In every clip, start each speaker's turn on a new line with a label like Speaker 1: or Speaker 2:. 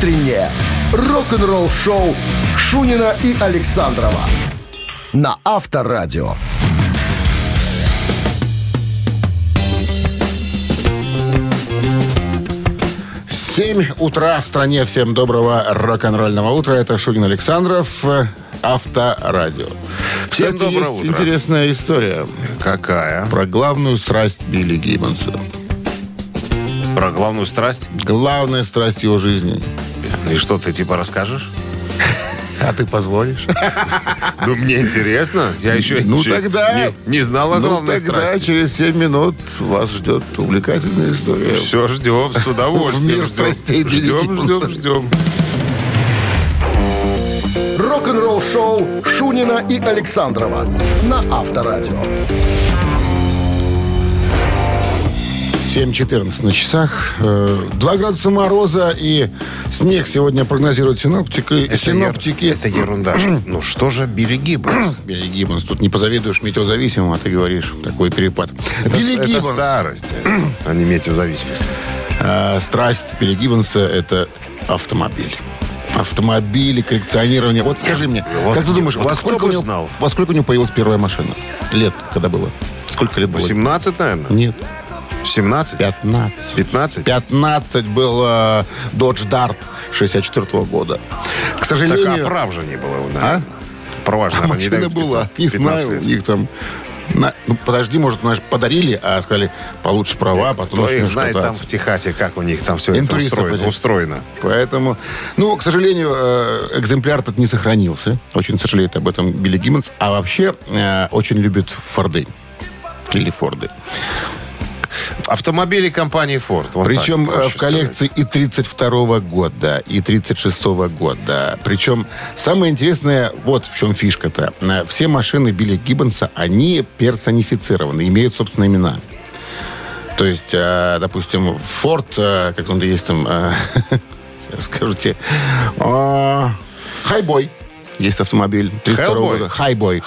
Speaker 1: утреннее рок-н-ролл-шоу Шунина и Александрова на Авторадио.
Speaker 2: 7 утра в стране. Всем доброго рок-н-ролльного утра. Это Шунин Александров, Авторадио.
Speaker 3: Всем
Speaker 2: Кстати,
Speaker 3: доброго
Speaker 2: есть
Speaker 3: утра.
Speaker 2: интересная история
Speaker 3: Какая?
Speaker 2: про главную страсть Билли Гиббонса.
Speaker 3: Про главную страсть?
Speaker 2: Главная страсть его жизни.
Speaker 3: И что ты типа расскажешь?
Speaker 2: А ты позволишь?
Speaker 3: Ну, мне интересно. Я еще
Speaker 2: Ну
Speaker 3: еще
Speaker 2: тогда...
Speaker 3: не, не знал о
Speaker 2: ну тогда
Speaker 3: страсти.
Speaker 2: через 7 минут вас ждет увлекательная история.
Speaker 3: Все ждем с удовольствием.
Speaker 2: В мир
Speaker 3: ждем.
Speaker 2: страстей
Speaker 3: Ждем, ждем, ждем.
Speaker 1: Рок-н-ролл-шоу Шунина и Александрова на Авторадио.
Speaker 2: 7.14 на часах. Э, 2 градуса мороза и снег сегодня прогнозируют синоптики.
Speaker 3: Это,
Speaker 2: синоптики.
Speaker 3: ер- это ерунда. Ну что же Билли Гиббонс?
Speaker 2: Билли Гиббонс. Тут не позавидуешь метеозависимым, а ты говоришь, такой перепад.
Speaker 3: Это,
Speaker 2: Билли
Speaker 3: это
Speaker 2: Гиббонс.
Speaker 3: старость, а не метеозависимость.
Speaker 2: Э, страсть Билли Гиббонса – это автомобиль. Автомобили, коллекционирование. Вот скажи мне,
Speaker 3: Вот
Speaker 2: как ты думаешь,
Speaker 3: вот
Speaker 2: во, сколько у него,
Speaker 3: знал?
Speaker 2: во сколько у него появилась первая машина? Лет, когда было? Сколько лет было?
Speaker 3: 17, наверное?
Speaker 2: Нет,
Speaker 3: 17?
Speaker 2: 15.
Speaker 3: 15?
Speaker 2: 15 был э, Dodge Dart 64 года. К
Speaker 3: Так,
Speaker 2: сожалению...
Speaker 3: а прав же не было, наверное. Права же,
Speaker 2: А
Speaker 3: наверное, не
Speaker 2: машина
Speaker 3: дают
Speaker 2: была. Не
Speaker 3: 15
Speaker 2: знаю,
Speaker 3: лет.
Speaker 2: у них там... на- ну, подожди, может, знаешь, подарили, а сказали, получше права, потом
Speaker 3: Кто их знает там в Техасе, как у них там все это
Speaker 2: Интуристов
Speaker 3: устроено.
Speaker 2: этих.
Speaker 3: устроено.
Speaker 2: Поэтому, ну, к сожалению, э, экземпляр этот не сохранился. Очень сожалеет об этом Билли Гиммонс. А вообще э, очень любит Форды. Или Форды.
Speaker 3: Автомобили компании Ford. вот
Speaker 2: Причем э, в коллекции и 32 года, и 36 года. Причем самое интересное, вот в чем фишка-то. Э, Все машины Билли Гиббонса, они персонифицированы, имеют собственные имена. То есть, э, допустим, Ford, как он есть там, сейчас скажу тебе, Хайбой. Есть автомобиль 32
Speaker 3: Hellboy?
Speaker 2: года. Хайбой.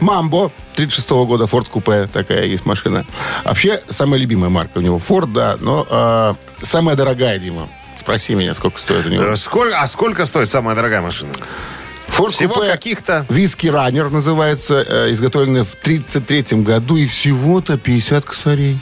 Speaker 2: Мамбо 36 года. Форд Купе. Такая есть машина. Вообще, самая любимая марка у него Форд, да. Но э, самая дорогая, Дима. Спроси меня, сколько стоит у него.
Speaker 3: Э, Сколько, а сколько стоит самая дорогая машина?
Speaker 2: Форд
Speaker 3: всего каких-то-
Speaker 2: Виски Раннер называется. э, изготовленный в 33 году. И всего-то 50 косарей.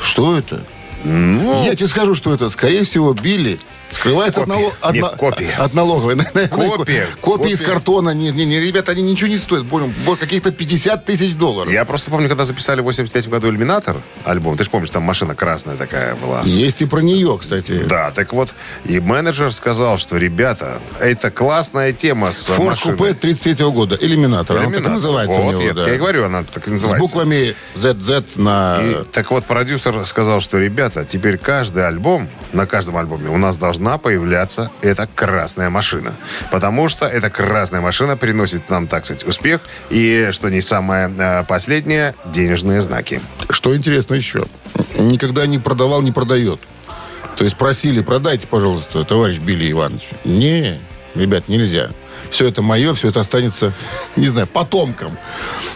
Speaker 2: Что это?
Speaker 3: Ну,
Speaker 2: Я тебе скажу, что это. Скорее всего, Билли скрывается от,
Speaker 3: Копия.
Speaker 2: нало- от
Speaker 3: Нет, копия.
Speaker 2: от налоговой.
Speaker 3: Копия.
Speaker 2: Копии из
Speaker 3: Копия.
Speaker 2: картона. Не, не, не, ребята, они ничего не стоят. Понял? Каких-то 50 тысяч долларов.
Speaker 3: я просто помню, когда записали в 83 году «Иллюминатор» альбом, ты же помнишь, там машина красная такая была.
Speaker 2: Есть и про нее, кстати.
Speaker 3: Да, так вот, и менеджер сказал, что, ребята, это классная тема с
Speaker 2: Форд. Купе 33 года. Иллюминатор. Она так
Speaker 3: «Иллюминатор».
Speaker 2: называется у
Speaker 3: Вот,
Speaker 2: него,
Speaker 3: я
Speaker 2: да.
Speaker 3: и говорю, она так и
Speaker 2: С
Speaker 3: называется.
Speaker 2: буквами ZZ на...
Speaker 3: И, так вот, продюсер сказал, что, ребята, теперь каждый альбом, на каждом альбоме у нас должна появляться эта красная машина. Потому что эта красная машина приносит нам, так сказать, успех. И, что не самое э, последнее, денежные знаки.
Speaker 2: Что интересно еще? Никогда не продавал, не продает. То есть просили, продайте, пожалуйста, товарищ Билли Иванович. Не, ребят, нельзя. Все это мое, все это останется, не знаю, потомкам.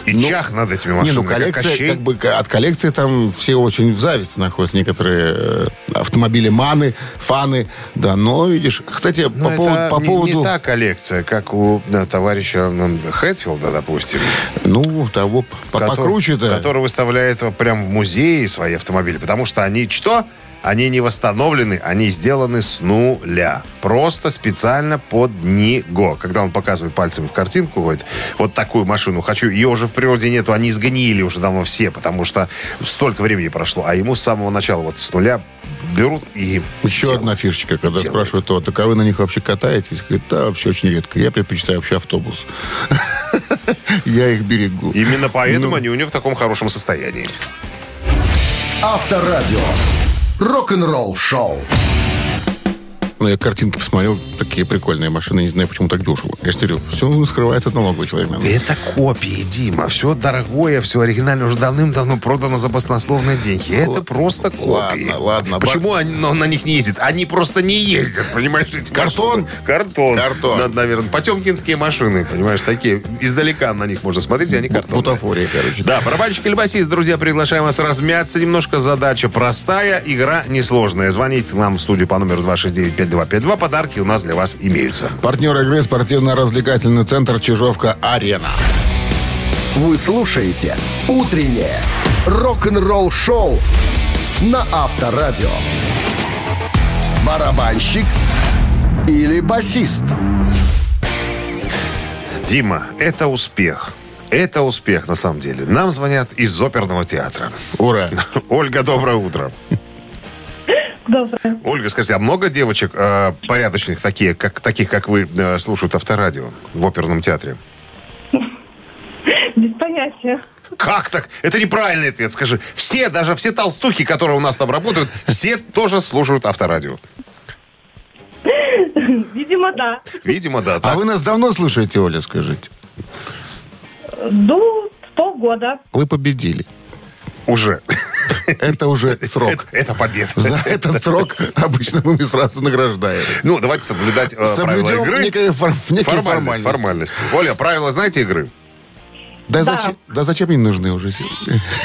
Speaker 3: И
Speaker 2: Ну,
Speaker 3: чах над этими
Speaker 2: Не,
Speaker 3: машинами.
Speaker 2: ну
Speaker 3: как
Speaker 2: коллекция, как бы от коллекции там все очень в зависти находятся. Некоторые э, автомобили маны, фаны. Да, но видишь, кстати,
Speaker 3: Ну,
Speaker 2: по,
Speaker 3: это
Speaker 2: поводу, по
Speaker 3: не,
Speaker 2: поводу...
Speaker 3: не та коллекция, как у да, товарища м, Хэтфилда, допустим.
Speaker 2: Ну, того
Speaker 3: Котор-
Speaker 2: покруче, да.
Speaker 3: Который выставляет прям в музее свои автомобили. Потому что они что? Они не восстановлены, они сделаны с нуля. Просто специально под него. Когда он показывает пальцами в картинку, говорит, вот такую машину хочу. Ее уже в природе нету, они сгнили уже давно все, потому что столько времени прошло. А ему с самого начала вот с нуля берут и
Speaker 2: Еще
Speaker 3: делают.
Speaker 2: одна фишечка, когда
Speaker 3: Делают.
Speaker 2: спрашивают, то, так а вы на них вообще катаетесь? Говорит, да, вообще очень редко. Я предпочитаю вообще автобус. Я их берегу.
Speaker 3: Именно поэтому
Speaker 2: Ну.
Speaker 3: они у него в таком хорошем состоянии.
Speaker 1: Авторадио. Рок-н-ролл шоу.
Speaker 2: Ну, я картинки посмотрел, такие прикольные машины, не знаю, почему так дешево. Я же говорю, все скрывается от налогового человека.
Speaker 3: Это копии, Дима. Все дорогое, все оригинальное уже давным-давно продано за баснословные деньги. Это просто копии.
Speaker 2: ладно, ладно.
Speaker 3: Почему они, но на них не ездят? Они просто не ездят, понимаешь? эти
Speaker 2: Картон?
Speaker 3: машины. Картон.
Speaker 2: Картон.
Speaker 3: Надо, наверное, потемкинские машины, понимаешь, такие. Издалека на них можно смотреть, и они картонные.
Speaker 2: Бутафория, короче.
Speaker 3: Да, барабанщик или басист, друзья, приглашаем вас размяться немножко. Задача простая, игра несложная. Звоните нам в студию по номеру 269 5533-9252. Подарки у нас для вас имеются.
Speaker 2: Партнер игры спортивно-развлекательный центр «Чижовка-Арена».
Speaker 1: Вы слушаете «Утреннее рок-н-ролл-шоу» на Авторадио. Барабанщик или басист?
Speaker 3: Дима, это успех. Это успех, на самом деле. Нам звонят из оперного театра.
Speaker 2: Ура!
Speaker 3: Ольга, доброе утро.
Speaker 4: Доброе.
Speaker 3: Ольга, скажите, а много девочек э, порядочных, такие, как, таких, как вы, э, слушают авторадио в оперном театре?
Speaker 4: Без понятия.
Speaker 3: Как так? Это неправильный ответ. Скажи, все, даже все толстухи, которые у нас там работают, все тоже слушают авторадио.
Speaker 4: Видимо, да.
Speaker 3: Видимо, да.
Speaker 2: А
Speaker 3: Так.
Speaker 2: вы нас давно слушаете, Оля, скажите?
Speaker 4: Ну, полгода.
Speaker 2: Вы победили.
Speaker 3: Уже.
Speaker 2: Это уже срок.
Speaker 3: Это победа.
Speaker 2: За этот срок обычно мы сразу награждаем.
Speaker 3: Ну, давайте соблюдать э, правила игры. Формальность,
Speaker 2: формальности.
Speaker 3: формальности. Оля, правила знаете игры?
Speaker 2: Да,
Speaker 4: Да.
Speaker 2: Зачем, да зачем им нужны уже?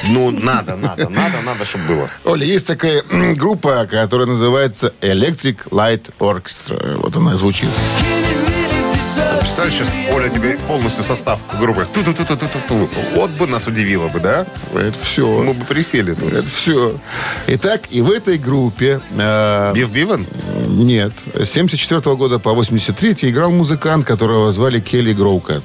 Speaker 3: Ну, надо, надо, надо, надо, чтобы было.
Speaker 2: Оля, есть такая группа, которая называется Electric Light Orchestra. Вот она звучит.
Speaker 3: Представляешь, сейчас Оля тебе полностью состав группы. Ту-ту-ту-ту-ту-ту. Вот бы нас удивило бы, да?
Speaker 2: Это все.
Speaker 3: Мы бы присели тут.
Speaker 2: Это все. Итак, и в этой группе... э,
Speaker 3: Бив Бивен?
Speaker 2: нет. С 74 года по 83 играл музыкант, которого звали Келли Гроукат.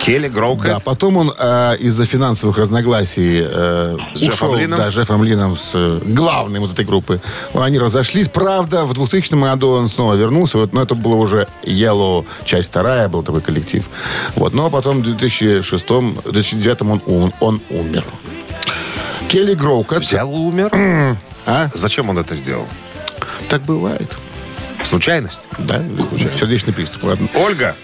Speaker 3: Келли Гроукет.
Speaker 2: Да, потом он э, из-за финансовых разногласий э,
Speaker 3: С Джеффом
Speaker 2: ушел,
Speaker 3: Лином?
Speaker 2: да, Джеффом Лином, с э, главным вот этой группы. Они разошлись. Правда, в 2000 году он снова вернулся, вот, но это было уже Yellow, часть вторая, был такой коллектив. Вот, но потом в 2006 2009 он, ум- он умер. Келли Гроукат.
Speaker 3: Взял и умер.
Speaker 2: А?
Speaker 3: Зачем он это сделал?
Speaker 2: Так бывает.
Speaker 3: Случайность?
Speaker 2: Да, сердечный приступ, ладно.
Speaker 3: Ольга,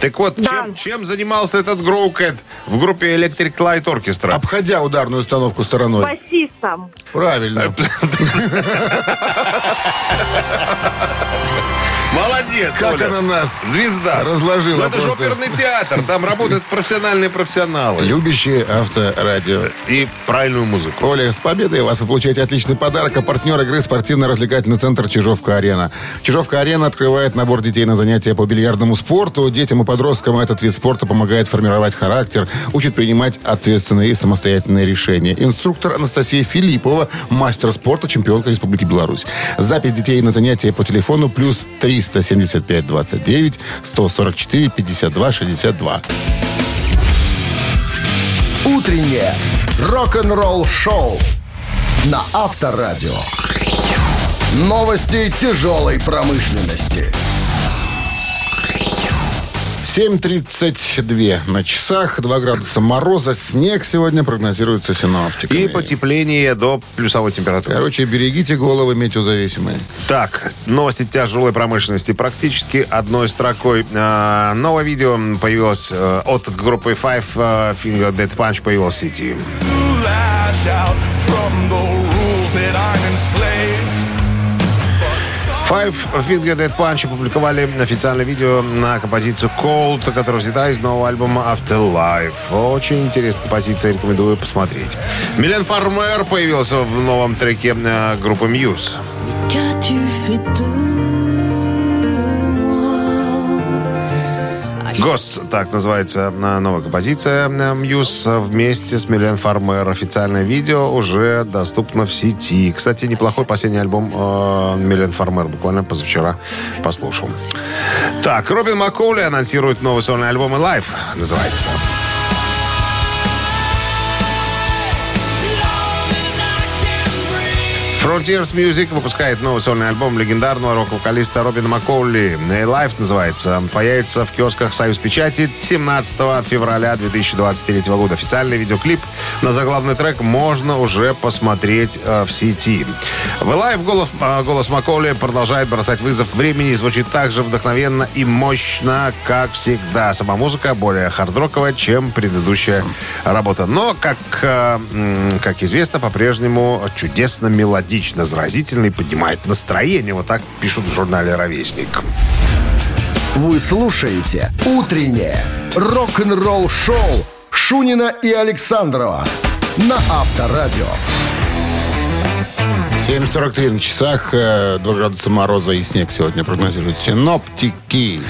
Speaker 3: так вот,
Speaker 4: Да.
Speaker 3: чем, чем занимался этот Гроукет в группе Electric Light Orchestra?
Speaker 2: Обходя ударную установку стороной.
Speaker 4: Басистом.
Speaker 2: Правильно.
Speaker 3: Молодец,
Speaker 2: Как
Speaker 3: Оля.
Speaker 2: она нас
Speaker 3: Звезда.
Speaker 2: разложила
Speaker 3: Ну, это же
Speaker 2: просто.
Speaker 3: оперный театр. Там работают профессиональные профессионалы.
Speaker 2: Любящие авторадио.
Speaker 3: И правильную музыку.
Speaker 2: Оля, с победой вас! Вы получаете отличный подарок. А партнер игры спортивно-развлекательный центр «Чижовка-арена». «Чижовка-арена» открывает набор детей на занятия по бильярдному спорту. Детям и подросткам этот вид спорта помогает формировать характер, учит принимать ответственные и самостоятельные решения. Инструктор Анастасия Филиппова, мастер спорта, чемпионка Республики Беларусь. Запись детей на занятия по телефону плюс 375 29 144 52 62.
Speaker 1: Утреннее рок-н-ролл-шоу на Авторадио. Новости тяжелой промышленности.
Speaker 2: 7.32 на часах, 2 градуса мороза, снег сегодня прогнозируется синоптиками.
Speaker 3: И потепление до плюсовой температуры.
Speaker 2: Короче, берегите головы метеозависимые.
Speaker 3: Так, новости тяжелой промышленности практически одной строкой. А, новое видео появилось э, от группы Five э, Finger Dead Punch появилось в сети.
Speaker 5: lash out from the
Speaker 3: Five Finger Dead Punch опубликовали официальное видео на композицию Cold, которая взята из нового альбома Afterlife. Очень интересная композиция, рекомендую посмотреть. Милен Фармер появился в новом треке э, группы Muse. Ghosts, так называется э, новая композиция э, Muse вместе с Милен Фармер. Официальное видео уже доступно в сети. Кстати, неплохой последний альбом э, Милен Фармер. Буквально позавчера послушал. Так, Робин Маккоули анонсирует новый сольный альбом Life называется. Frontiers Music выпускает новый сольный альбом легендарного рок-вокалиста Робина Маккоули. Life называется. Появится в киосках «Союз Печати» 17 февраля 2023 года. Официальный видеоклип на заглавный трек можно уже посмотреть э, в сети. В Live голос, э, голос Маккоули продолжает бросать вызов времени и звучит так же вдохновенно и мощно, как всегда. Сама музыка более хардроковая, чем предыдущая работа. Но, как, э, как известно, по-прежнему чудесно мелодично, заразительно и поднимает настроение. Вот так пишут в журнале «Ровесник».
Speaker 1: Вы слушаете «Утреннее рок-н-ролл-шоу» Шунина и Александрова на Авторадио.
Speaker 2: 7.43 на часах, э, 2 градуса мороза и снег сегодня прогнозируют синоптики.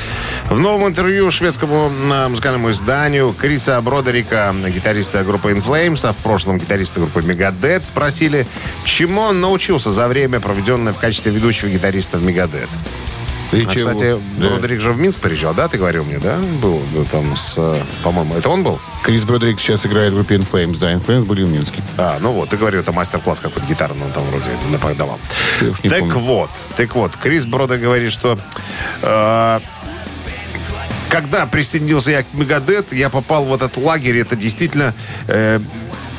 Speaker 3: В новом интервью шведскому э, музыкальному изданию Криса Бродерика, гитариста группы In Flames, а в прошлом гитариста группы Megadeth, спросили, чему он научился за время, проведенное в качестве ведущего гитариста в Megadeth.
Speaker 2: И
Speaker 3: А,
Speaker 2: чего?
Speaker 3: кстати,
Speaker 2: Да.
Speaker 3: Бродерик же в Минск приезжал, да, ты говорил мне, да? Был ну, там с, э, по-моему, это он был?
Speaker 2: Крис Бродрик сейчас играет в группе In Flames. Да, In Flames были в Минске.
Speaker 3: А, ну вот, ты говорил, это мастер-класс какой-то гитарный, он там вроде
Speaker 2: не
Speaker 3: Так
Speaker 2: помню.
Speaker 3: вот, так вот, Крис Брода говорит, что э, когда присоединился я к Мегадет, я попал в этот лагерь, это действительно... э,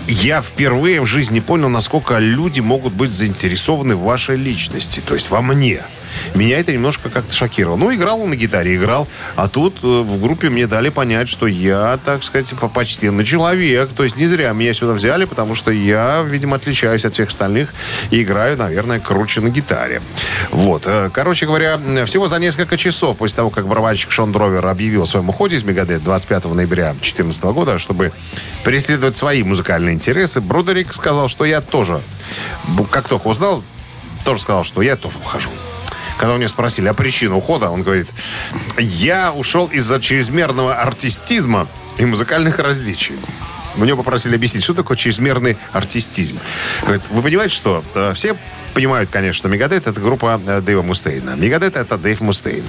Speaker 3: я впервые в жизни понял, насколько люди могут быть заинтересованы в вашей личности, то есть во мне. Меня это немножко как-то шокировало. Ну, играл он на гитаре, играл. А тут э, в группе мне дали понять, что я, так сказать, по- почтенный человек. То есть не зря меня сюда взяли, потому что я, видимо, отличаюсь от всех остальных и играю, наверное, круче на гитаре. Вот. Э, Короче говоря, всего за несколько часов после того, как барабанщик Шон Дровер объявил о своем уходе из Мегадет 25 ноября 2014 года, чтобы преследовать свои музыкальные интересы, Бродерик сказал, что я тоже, как только узнал, тоже сказал, что я тоже ухожу. Когда у него спросили о причине ухода, он говорит, я ушел из-за чрезмерного артистизма и музыкальных различий. Него попросили объяснить, что такое чрезмерный артистизм. Говорит, вы понимаете, что э, все понимают, конечно, что Мегадет это группа э, Дэйва Мустейна. Мегадет это Дэйв Мустейн.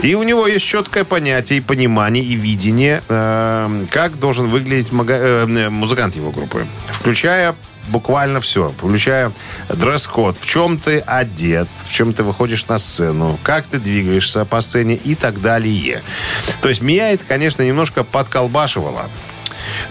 Speaker 3: И у него есть четкое понятие и понимание и видение, э, как должен выглядеть мага- э, музыкант его группы. Включая буквально все, включая дресс-код, в чем ты одет, в чем ты выходишь на сцену, как ты двигаешься по сцене и так далее. То есть меня это, конечно, немножко подколбашивало.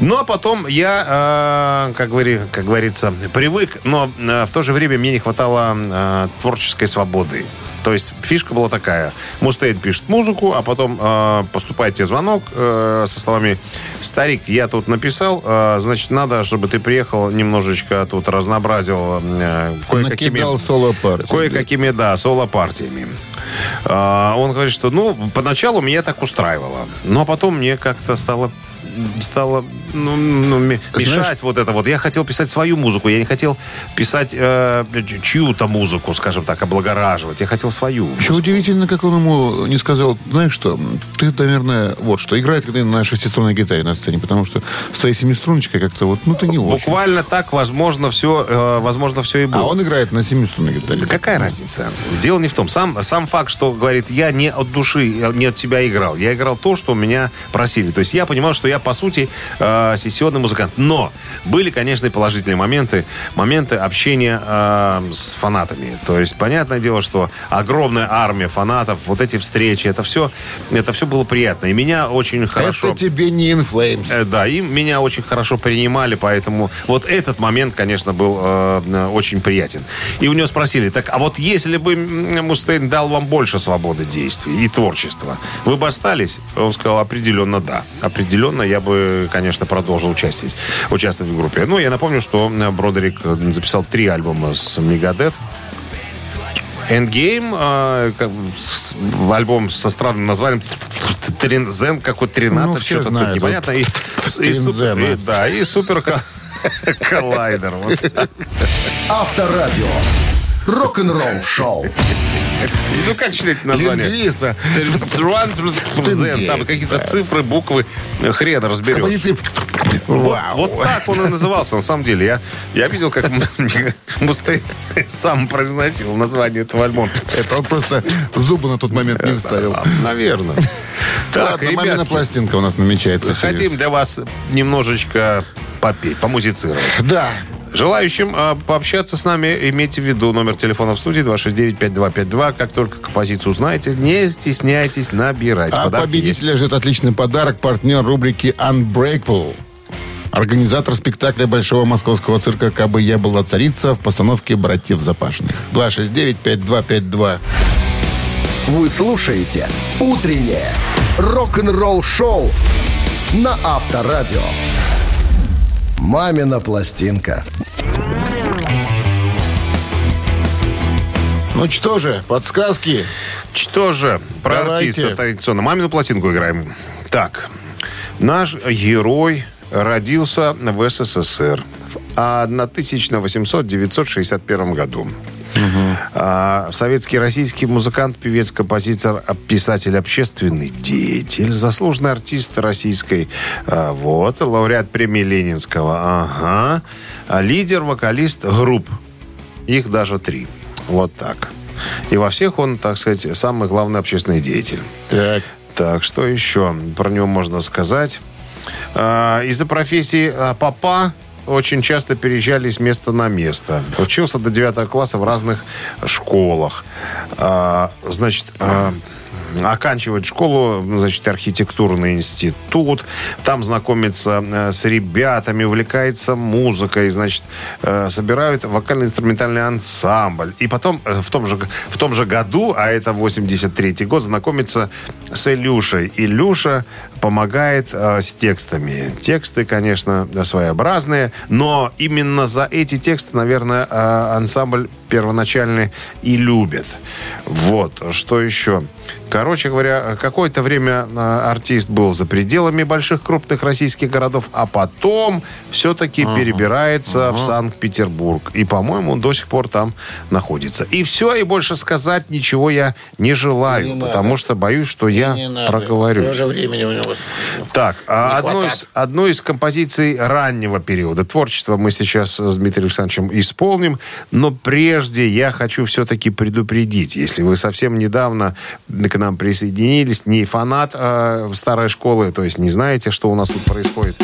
Speaker 3: А потом я, э, как, говори, как говорится, привык, но э, в то же время мне не хватало э, творческой свободы. То есть фишка была такая. Мустейн пишет музыку, а потом э, поступает тебе звонок э, со словами «Старик, я тут написал, э, значит, надо, чтобы ты приехал, немножечко тут разнообразил э, кое-какими...» Кое-какими, да, соло-партиями. А, он говорит, что, ну, поначалу меня так устраивало. Но потом мне как-то стало стало ну, ну, мешать вот это вот. Я хотел писать свою музыку, я не хотел писать э, чью-то музыку, скажем так, облагораживать. Я хотел свою.
Speaker 2: Еще удивительно, как он ему не сказал, знаешь что, ты, наверное, вот что, играет когда на шестиструнной гитаре на сцене, потому что с твоей семиструночкой как-то вот, ну, ты не очень.
Speaker 3: Буквально так, возможно, все, э, возможно, все и было.
Speaker 2: А он играет на семиструнной гитаре.
Speaker 3: Да какая разница? Дело не в том. Сам, сам факт, что, говорит, я не от души, я не от себя играл. Я играл то, что меня просили. То есть я понимал, что я, по сути, э, сессионный музыкант. Но были, конечно, и положительные моменты. Моменты общения э, с фанатами. То есть, понятное дело, что огромная армия фанатов, вот эти встречи, это все, это все было приятно. И меня очень хорошо...
Speaker 2: Это тебе не In Flames.
Speaker 3: Э, Да, и меня очень хорошо принимали, поэтому вот этот момент, конечно, был э, э, очень приятен. И у него спросили, так, а вот если бы Мустейн дал вам больше свободы действий и творчества, вы бы остались? Он сказал, определенно да. Определенно я бы, конечно, продолжил участвовать, участвовать в группе. Ну, я напомню, что Бродерик э, записал три альбома с Мегадет. Endgame, э, как, с- в альбом со странным названием Трин- Зен какой-то 13,
Speaker 2: Ну,
Speaker 3: что-то тут
Speaker 2: знают,
Speaker 3: непонятно. И, и супер, и- да, и супер ко- коллайдер. Вот.
Speaker 1: Авторадио. Рок-н-ролл шоу.
Speaker 3: Ну, как читать название?
Speaker 2: Лингвист, да.
Speaker 3: Zen, Там какие-то цифры, буквы, хрен разберешь. Вот, вот так он и назывался, на самом деле. Я, я видел, как Мустейн сам произносил название этого альбома.
Speaker 2: Это он просто зубы на тот момент не вставил.
Speaker 3: Наверное. Так,
Speaker 2: Ладно, мамина пластинка у нас намечается.
Speaker 3: хотим для вас немножечко попеть, помузицировать.
Speaker 2: Да.
Speaker 3: Желающим а, пообщаться с нами, имейте в виду номер телефона в студии 269-5252. Как только композицию узнаете, не стесняйтесь набирать.
Speaker 2: А
Speaker 3: Подарки
Speaker 2: победителя ждет отличный подарок. Партнер рубрики Unbreakable. Организатор спектакля Большого московского цирка «Кабы я была царица» в постановке «Братьев Запашных». 269-5252.
Speaker 1: Вы слушаете «Утреннее рок-н-ролл-шоу» на Авторадио. «Мамина пластинка».
Speaker 2: Ну что же, подсказки.
Speaker 3: Что же, про
Speaker 2: Давайте.
Speaker 3: артиста традиционно. Мамину пластинку играем. Так, наш герой родился в СССР в 1861 году. А, советский российский музыкант, певец, композитор, писатель, общественный деятель, заслуженный артист российской, а, вот, лауреат премии Ленинского, ага, А лидер, вокалист групп. Их даже три. Вот так. И во всех он, так сказать, самый главный общественный деятель.
Speaker 2: Так.
Speaker 3: Так, что еще про него можно сказать? Из-за профессии папа очень часто переезжали с места на место. Учился до 9 класса в разных школах. А, значит, а, оканчивает школу, значит, архитектурный институт. Там знакомится э, с ребятами, увлекается музыкой, значит, э, собирают вокально-инструментальный ансамбль. И потом э, в том же, в том же году, а это 83 год, знакомится с Илюшей. Илюша помогает с текстами. Тексты, конечно, своеобразные, но именно за эти тексты, наверное, ансамбль первоначальный и любит. Вот, что еще? Короче говоря, какое-то время э, артист был за пределами больших крупных российских городов, а потом все-таки перебирается в Санкт-Петербург. И, по-моему, он до сих пор там находится. И все, и больше сказать ничего я не желаю,
Speaker 2: Не надо.
Speaker 3: потому что боюсь, что я
Speaker 2: Не надо.
Speaker 3: проговорюсь.
Speaker 2: Тоже времени у него.
Speaker 3: Так, а
Speaker 2: Не
Speaker 3: одну из, одну из композиций раннего периода творчества мы сейчас с Дмитрием Александровичем исполним, но прежде я хочу все-таки предупредить, если вы совсем недавно к нам присоединились, не фанат э, старой школы, то есть не знаете, что у нас тут происходит,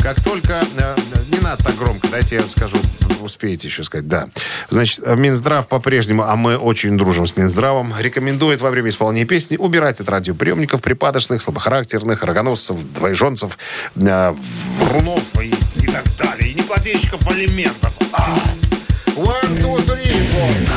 Speaker 3: как только... э, не надо так громко, дайте я скажу, успеете еще сказать, да. Значит, Минздрав по-прежнему, а мы очень дружим с Минздравом, рекомендует во время исполнения песни убирать от радиоприемников припадочных, слабохарактерных, рогоносцев, двоеженцев, э, врунов и, и так далее. И неплательщиков алиментов. А! One, two, three, four.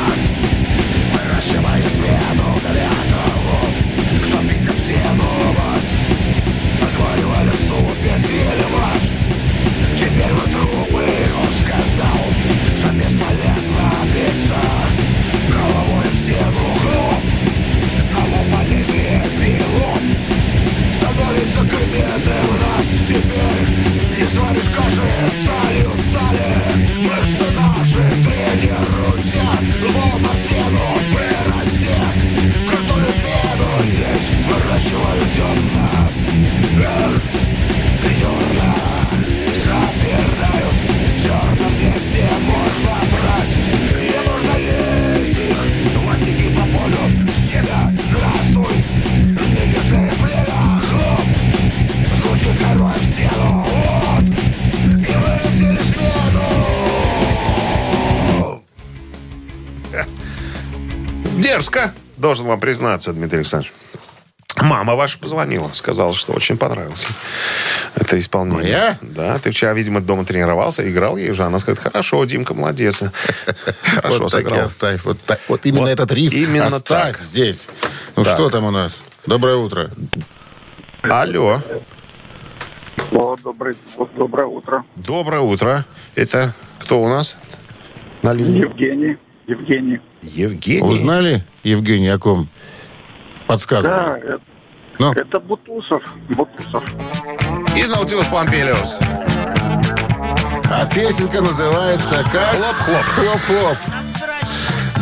Speaker 3: стену вырасти Крутую смену здесь выращивают темно Дерзко, должен вам признаться, Дмитрий Александрович. Мама ваша позвонила, сказала, что очень понравился это исполнение.
Speaker 2: Моя?
Speaker 3: Да, ты вчера, видимо, дома тренировался, играл ей уже. Она сказала, хорошо, Димка, молодец. Хорошо
Speaker 2: вот так и
Speaker 3: сыграл.
Speaker 2: оставь. Вот, так, вот именно
Speaker 3: Вот
Speaker 2: этот риф
Speaker 3: именно
Speaker 2: оставь
Speaker 3: так.
Speaker 2: здесь. Ну
Speaker 3: Так.
Speaker 2: что там у нас? Доброе утро.
Speaker 3: Алло,
Speaker 6: О, добрый, вот доброе утро.
Speaker 3: доброе утро. Это кто у нас? На линии?
Speaker 6: Евгений. Евгений.
Speaker 3: Евгений.
Speaker 2: Узнали, Евгений, о ком? Подсказывай.
Speaker 6: Да, это,
Speaker 2: Ну,
Speaker 6: это Бутусов. Бутусов.
Speaker 3: И Наутилус Помпилиус.
Speaker 2: а песенка называется как...
Speaker 3: Хлоп-хлоп.
Speaker 2: Хлоп-хлоп.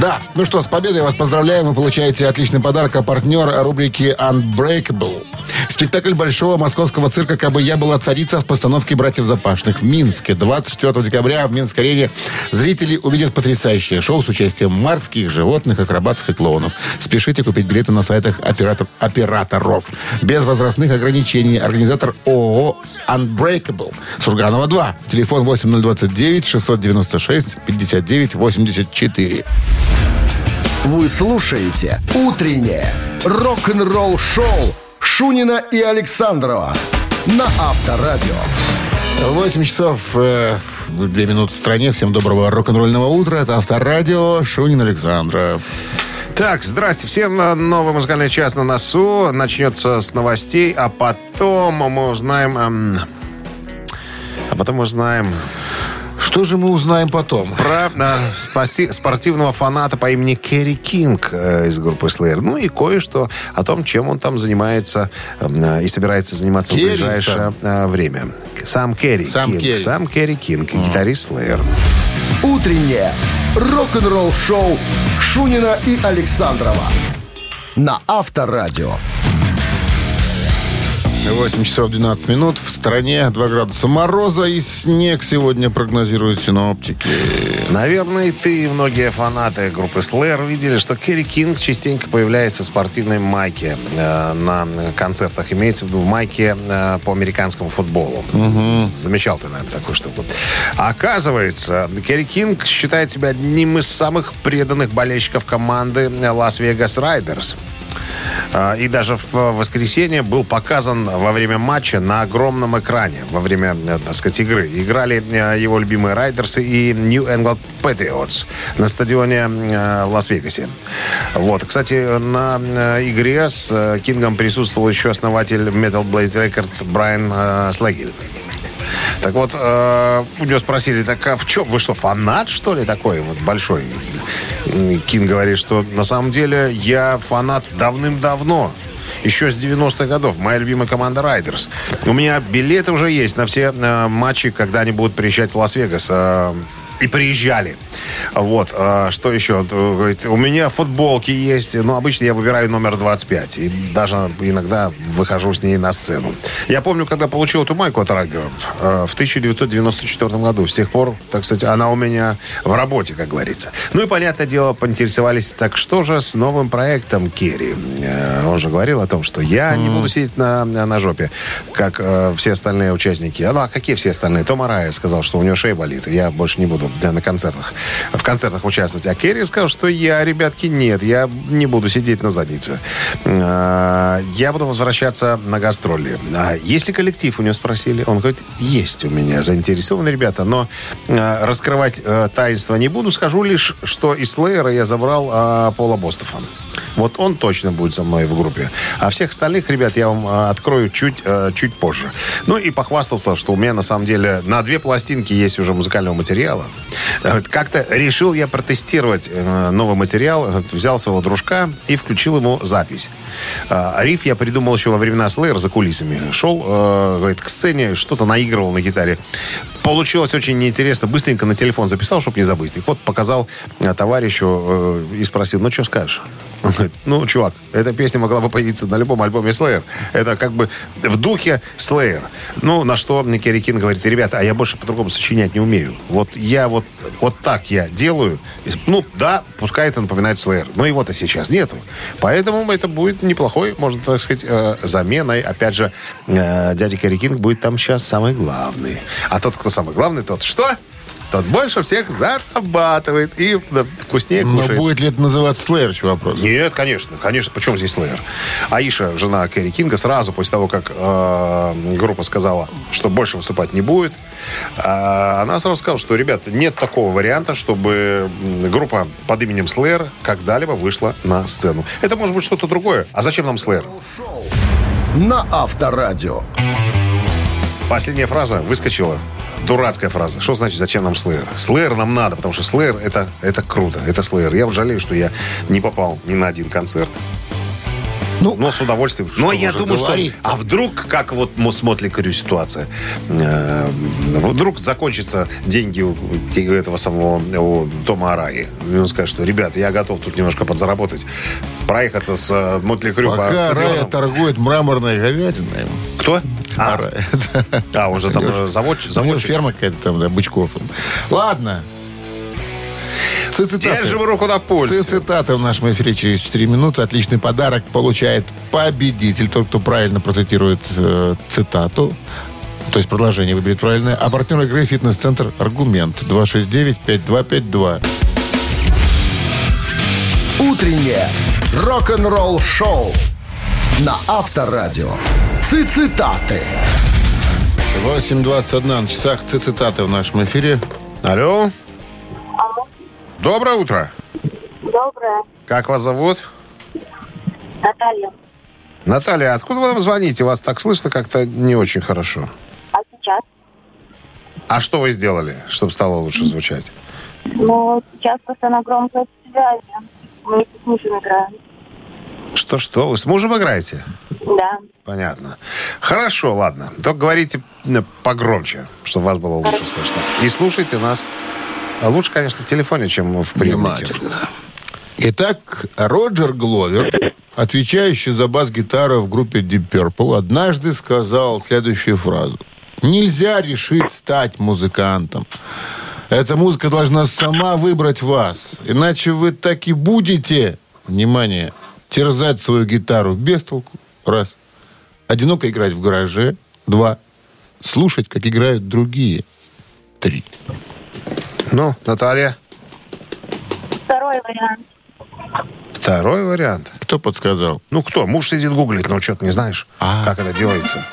Speaker 2: Да, ну что, с победой вас поздравляем. Вы получаете отличный подарок, а партнер рубрики Unbreakable. Спектакль Большого московского цирка «Кабы я была царица» в постановке «Братьев Запашных» в Минске. 24 декабря в Минской арене зрители увидят потрясающее шоу с участием морских животных, акробатов и клоунов. Спешите купить билеты на сайтах оператор- операторов. Без возрастных ограничений. Организатор ООО Unbreakable. Сурганова 2. Телефон 8029 696 59 84.
Speaker 1: Вы слушаете «Утреннее рок-н-ролл-шоу» Шунина и Александрова на Авторадио.
Speaker 2: 8 часов э, 2 минуты в стране. Всем доброго рок-н-ролльного утра. Это Авторадио. Шунин Александров.
Speaker 3: Так, здрасте всем. Новый музыкальный час на носу. Начнется с новостей, а потом мы узнаем... эм, а потом узнаем
Speaker 2: Что же мы узнаем потом?
Speaker 3: про э, спаси- спортивного фаната по имени Керри Кинг э, из группы Slayer. Ну и кое-что о том, чем он там занимается э, и собирается заниматься
Speaker 2: Керри
Speaker 3: в ближайшее
Speaker 2: сам.
Speaker 3: э, время. Сам Керри
Speaker 2: Сам
Speaker 3: Кинг.
Speaker 2: Керри.
Speaker 3: Сам Керри Кинг, гитарист Slayer.
Speaker 1: Утреннее рок-н-ролл-шоу Шунина и Александрова на Авторадио.
Speaker 2: 8 часов 12 минут. В стране 2 градуса мороза и снег сегодня прогнозируют синоптики.
Speaker 3: Наверное, и ты, и многие фанаты группы Slayer видели, что Керри Кинг частенько появляется в спортивной майке э, на концертах. Имеется в виду в майке э, по американскому футболу. Замечал ты, наверное, такую штуку. Оказывается, Керри Кинг считает себя одним из самых преданных болельщиков команды Лас-Вегас Райдерс. А, И даже в воскресенье был показан во время матча на огромном экране, во время, э, так сказать, игры. Играли э, его любимые Райдерсы и New England Patriots на стадионе э, в Лас-Вегасе. Вот. Кстати, на игре с Кингом присутствовал еще основатель Metal Blade Records Брайан Слегель. Так вот, э, у него спросили, так а в чем? Вы что, фанат, что ли, такой вот большой? Кинг говорит, что на самом деле я фанат давным-давно. Еще с 90-х годов. Моя любимая команда Райдерс. У меня билеты уже есть на все э, матчи, когда они будут приезжать в Лас-Вегас. Э, и приезжали. Вот. э, что еще? Э, говорит, У меня футболки есть. Но обычно я выбираю номер 25. И даже иногда выхожу с ней на сцену. Я помню, когда получил эту майку от Райдеров э, в 1994 году. С тех пор, так сказать, она у меня в работе, как говорится. Ну и, понятное дело, поинтересовались, так что же с новым проектом Керри? Э, Он же говорил о том, что я не буду сидеть на, на жопе, как все остальные участники. А, ну, а какие все остальные? Том Арая сказал, что у него шея болит, и я больше не буду да, на концертах, в концертах участвовать. А Керри сказал, что я, ребятки, нет, я не буду сидеть на заднице. Э, Я буду возвращаться на гастроли. А есть ли коллектив, у него спросили. Он говорит, есть у меня заинтересованы ребята, но э, раскрывать э, таинство не буду. Скажу лишь, что из Слеера я забрал Пола Бостова. Вот он точно будет со мной в группе. А всех остальных ребят я вам открою чуть, чуть позже. Ну и похвастался, что у меня на самом деле на две пластинки есть уже музыкального материала. Э, Как-то решил я протестировать э, новый материал. Э, Взял своего дружка и включил ему запись. Риф я придумал еще во времена Slayer за кулисами. Шел, говорит, к сцене, что-то наигрывал на гитаре. Получилось очень неинтересно. Быстренько на телефон записал, чтобы не забыть. И вот показал товарищу и спросил, ну что скажешь? Он говорит, ну, чувак, эта песня могла бы появиться на любом альбоме Slayer. Это как бы в духе Slayer. Ну, на что Керри Кин говорит, ребята, а я больше по-другому сочинять не умею. Вот я вот, вот так я делаю. Ну, да, пускай это напоминает Slayer. Но его-то сейчас нету. Поэтому это будет неплохой, можно так сказать, э, заменой. Опять же, э, дядя Керри Кинг будет там сейчас самый главный. А тот, кто самый главный, тот что? Тот больше всех зарабатывает и да, вкуснее
Speaker 2: Но
Speaker 3: кушает.
Speaker 2: будет ли это называться еще вопрос?
Speaker 3: Нет, конечно, конечно. Почему здесь Слеер? Аиша, жена Керри Кинга, сразу после того, как э, группа сказала, что больше выступать не будет, э, она сразу сказала, что, ребят, нет такого варианта, чтобы группа под именем Слеер когда-либо вышла на сцену. Это может быть что-то другое. А зачем нам Слеер?
Speaker 1: На Авторадио.
Speaker 3: Последняя фраза выскочила. Дурацкая фраза. Что значит, зачем нам Слеер? Слеер нам надо, потому что Слеер это, это круто. Это Слеер. Я жалею, что я не попал ни на один концерт. Ну, но с удовольствием. Но я думаю, что...
Speaker 2: говорить?
Speaker 3: А вдруг, как вот мы с Мотли Крю ситуация, э, вдруг закончатся деньги у у этого самого у Тома Араи. И он скажет, что, ребят, я готов тут немножко подзаработать. Проехаться с э, Мотли Крю по
Speaker 2: Пока Рая
Speaker 3: стадионам.
Speaker 2: торгует мраморной говядиной.
Speaker 3: Кто? А,
Speaker 2: Рая.
Speaker 3: а, он же там э, завод, заводчик.
Speaker 2: ферма какая-то там, да, бычков. Ладно. Цитаты.
Speaker 3: Держим руку на пульсе.
Speaker 2: Цитаты в нашем эфире через 4 минуты. Отличный подарок получает победитель. Тот, кто правильно процитирует э, цитату. То есть продолжение выберет правильное. А партнер игры «Фитнес-центр Аргумент» 269-5252.
Speaker 1: Утреннее рок-н-ролл-шоу на Авторадио. Цитаты.
Speaker 2: 8.21 на часах цитаты в нашем эфире.
Speaker 3: Алло. Доброе утро.
Speaker 4: Доброе.
Speaker 3: Как вас зовут?
Speaker 4: Наталья.
Speaker 3: Наталья, откуда вы нам звоните? Вас так слышно как-то не очень хорошо.
Speaker 4: А сейчас?
Speaker 3: А что вы сделали, чтобы стало лучше звучать?
Speaker 4: Ну, сейчас просто на громкой связи. Мы с мужем играем.
Speaker 3: Что-что? Вы с мужем играете?
Speaker 4: Да.
Speaker 3: Понятно. Хорошо, ладно. Только говорите м, погромче, чтобы вас было лучше слышно. И слушайте нас А лучше, конечно, в телефоне, чем в приемнике.
Speaker 2: Внимательно. Итак, Роджер Гловер, отвечающий за бас-гитару в группе Deep Purple, однажды сказал следующую фразу. Нельзя решить стать музыкантом. Эта музыка должна сама выбрать вас. Иначе вы так и будете, внимание, терзать свою гитару без толку. Раз. Одиноко играть в гараже. Два. Слушать, как играют другие. Три.
Speaker 3: Ну, Наталья,
Speaker 4: Второй вариант.
Speaker 3: второй вариант.
Speaker 2: Кто подсказал?
Speaker 3: Ну, кто? Муж сидит гуглит, но что-то не знаешь,
Speaker 2: А.
Speaker 3: как это делается.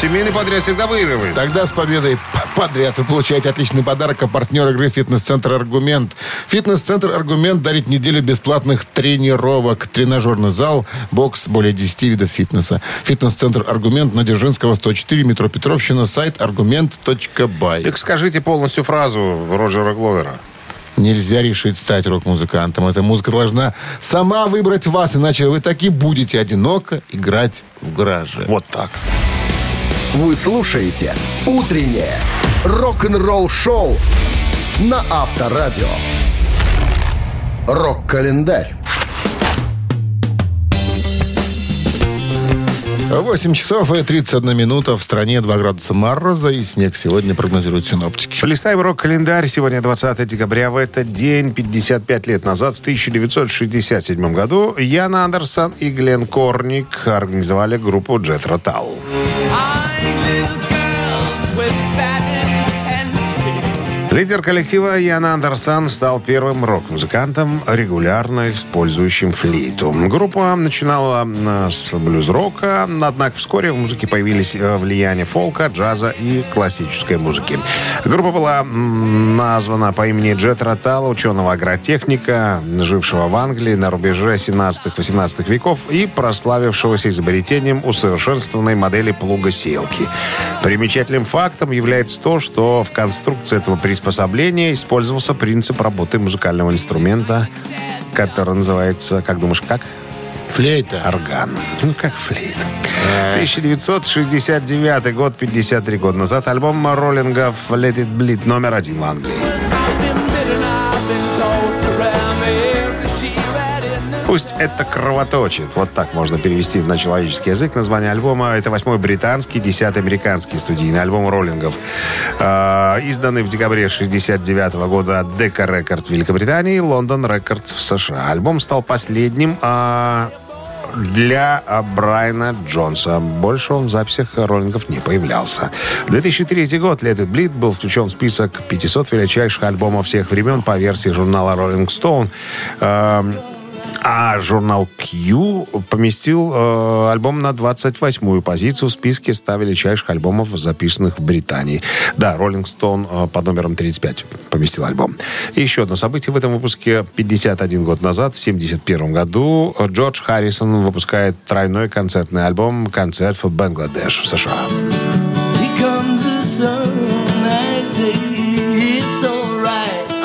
Speaker 3: Семейный подряд всегда выигрывает.
Speaker 2: Тогда с победой подряд вы получаете отличный подарок от партнера игры «Фитнес-центр Аргумент». «Фитнес-центр Аргумент» дарит неделю бесплатных тренировок. Тренажерный зал, бокс, более 10 видов фитнеса. «Фитнес-центр Аргумент» на Дзержинского, 104, метро Петровщина, сайт аргумент.бай.
Speaker 3: Так скажите полностью фразу Роджера Гловера.
Speaker 2: Нельзя решить стать рок-музыкантом. Эта музыка должна сама выбрать вас, иначе вы так и будете одиноко играть в гараже.
Speaker 3: Вот так.
Speaker 1: Вы слушаете «Утреннее рок-н-ролл-шоу» на Авторадио. Рок-календарь.
Speaker 2: 8 часов и 31 минута. В стране 2 градуса мороза и снег сегодня прогнозируют синоптики.
Speaker 3: Полистаем рок-календарь. Сегодня 20 декабря. В этот день, 55 лет назад, в 1967 году, Ян Андерсон и Глен Корник организовали группу Jet Rotal. Лидер коллектива Ян Андерсон стал первым рок-музыкантом, регулярно использующим флейту. Группа начинала э, с блюз-рока, однако вскоре в музыке появились э, влияния фолка, джаза и классической музыки. Группа была названа по имени Джет Ротала, ученого-агротехника, жившего в Англии на рубеже 17-18 веков и прославившегося изобретением усовершенствованной модели плуга-селки. Примечательным фактом является то, что в конструкции этого приспособления использовался принцип работы музыкального инструмента, который называется, как думаешь, как?
Speaker 2: Флейта.
Speaker 3: Орган. Ну, как флейта. 1969 год, 53 года назад, альбом роллингов «Let It Bleed» номер один в Англии. Пусть это кровоточит. Вот так можно перевести на человеческий язык. Название альбома это восьмой британский, десятый американский студийный альбом роллингов. Э, изданный в декабре 69 года от Decca Records в Великобритании, Лондон Records в США. Альбом стал последним а, для а, Брайана Джонса. Больше он в записях роллингов не появлялся. 2003 год Let It Bleed был включен в список 500 величайших альбомов всех времен по версии журнала Rolling Stone. Э, а журнал Q поместил э, альбом на 28-ю позицию в списке 100 величайших альбомов, записанных в Британии. Да, Rolling Stone э, под номером 35 поместил альбом. И еще одно событие в этом выпуске. 51 год назад, в 71 году, Джордж Харрисон выпускает тройной концертный альбом «Концерт в Бангладеш» в США. В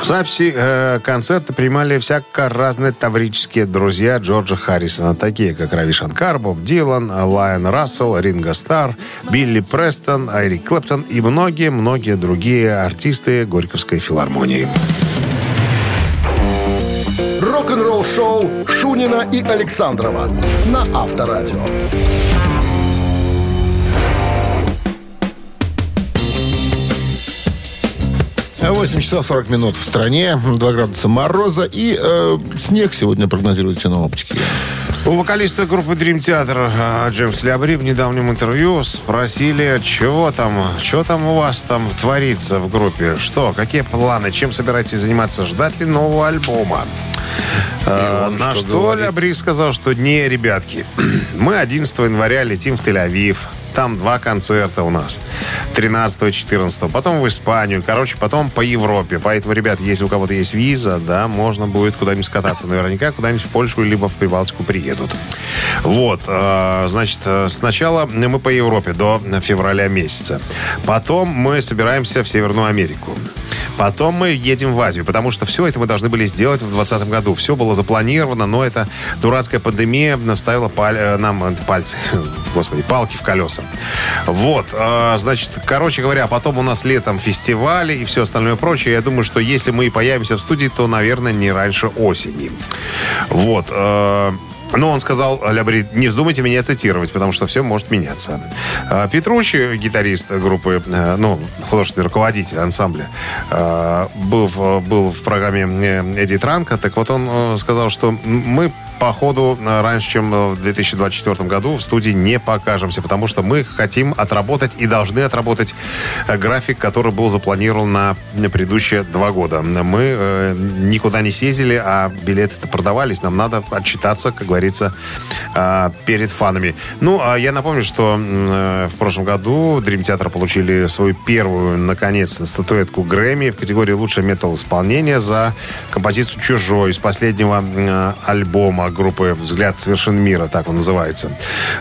Speaker 3: записи э, концерта принимали всяко разные таврические друзья Джорджа Харрисона, такие как Рави Шанкар, Дилан, Лайон Рассел, Ринго Стар, Билли Престон, Айрик Клэптон и многие-многие другие артисты Горьковской филармонии.
Speaker 1: Рок-н-ролл-шоу Шунина и Александрова на Авторадио.
Speaker 2: 8 часов 40 минут в стране, 2 градуса мороза и э, снег сегодня прогнозируют синоптики.
Speaker 3: У вокалиста группы Dream Theater э, Джеймс Лябри в недавнем интервью спросили, чего там, что там у вас там творится в группе, что, какие планы, чем собираетесь заниматься, ждать ли нового альбома. Э, на
Speaker 2: что
Speaker 3: что? Лябри сказал, что не, ребятки, мы 11 января летим в Тель-Авив, там два концерта у нас. 13-14. Потом в Испанию. Короче, потом по Европе. Поэтому, ребят, если у кого-то есть виза, да, можно будет куда-нибудь скататься. Наверняка куда-нибудь в Польшу либо в Прибалтику приедут. Вот. э, Значит, э, сначала мы по Европе до февраля месяца. Потом мы собираемся в Северную Америку. Потом мы едем в Азию, потому что все это мы должны были сделать в 2020 году. Все было запланировано, но эта дурацкая пандемия наставила паль- э, нам э, пальцы, господи, палки в колеса. Вот, э, значит, короче говоря, потом у нас летом фестивали и все остальное прочее. Я думаю, что если мы и появимся в студии, то, наверное, не раньше осени. Вот. Но он сказал, Лябри, не вздумайте меня цитировать, потому что все может меняться. А, Петручи, гитарист группы, э, ну, художественный руководитель ансамбля, э, был, был в программе э, Эдди Транка, так вот он сказал, что мы по ходу э, раньше, чем э, в 2024 году в студии не покажемся, потому что мы хотим отработать и должны отработать э, график, который был запланирован на предыдущие два года. Мы э, никуда не съездили, а билеты-то продавались. Нам надо отчитаться, как говорится, э, перед фанами. Ну, а я напомню, что э, в прошлом году Dream Theater получили свою первую, наконец-то, статуэтку Грэмми в категории «Лучшее метал-исполнение» за композицию «Чужой» из последнего э, альбома группы «Взгляд совершен мира», так он называется.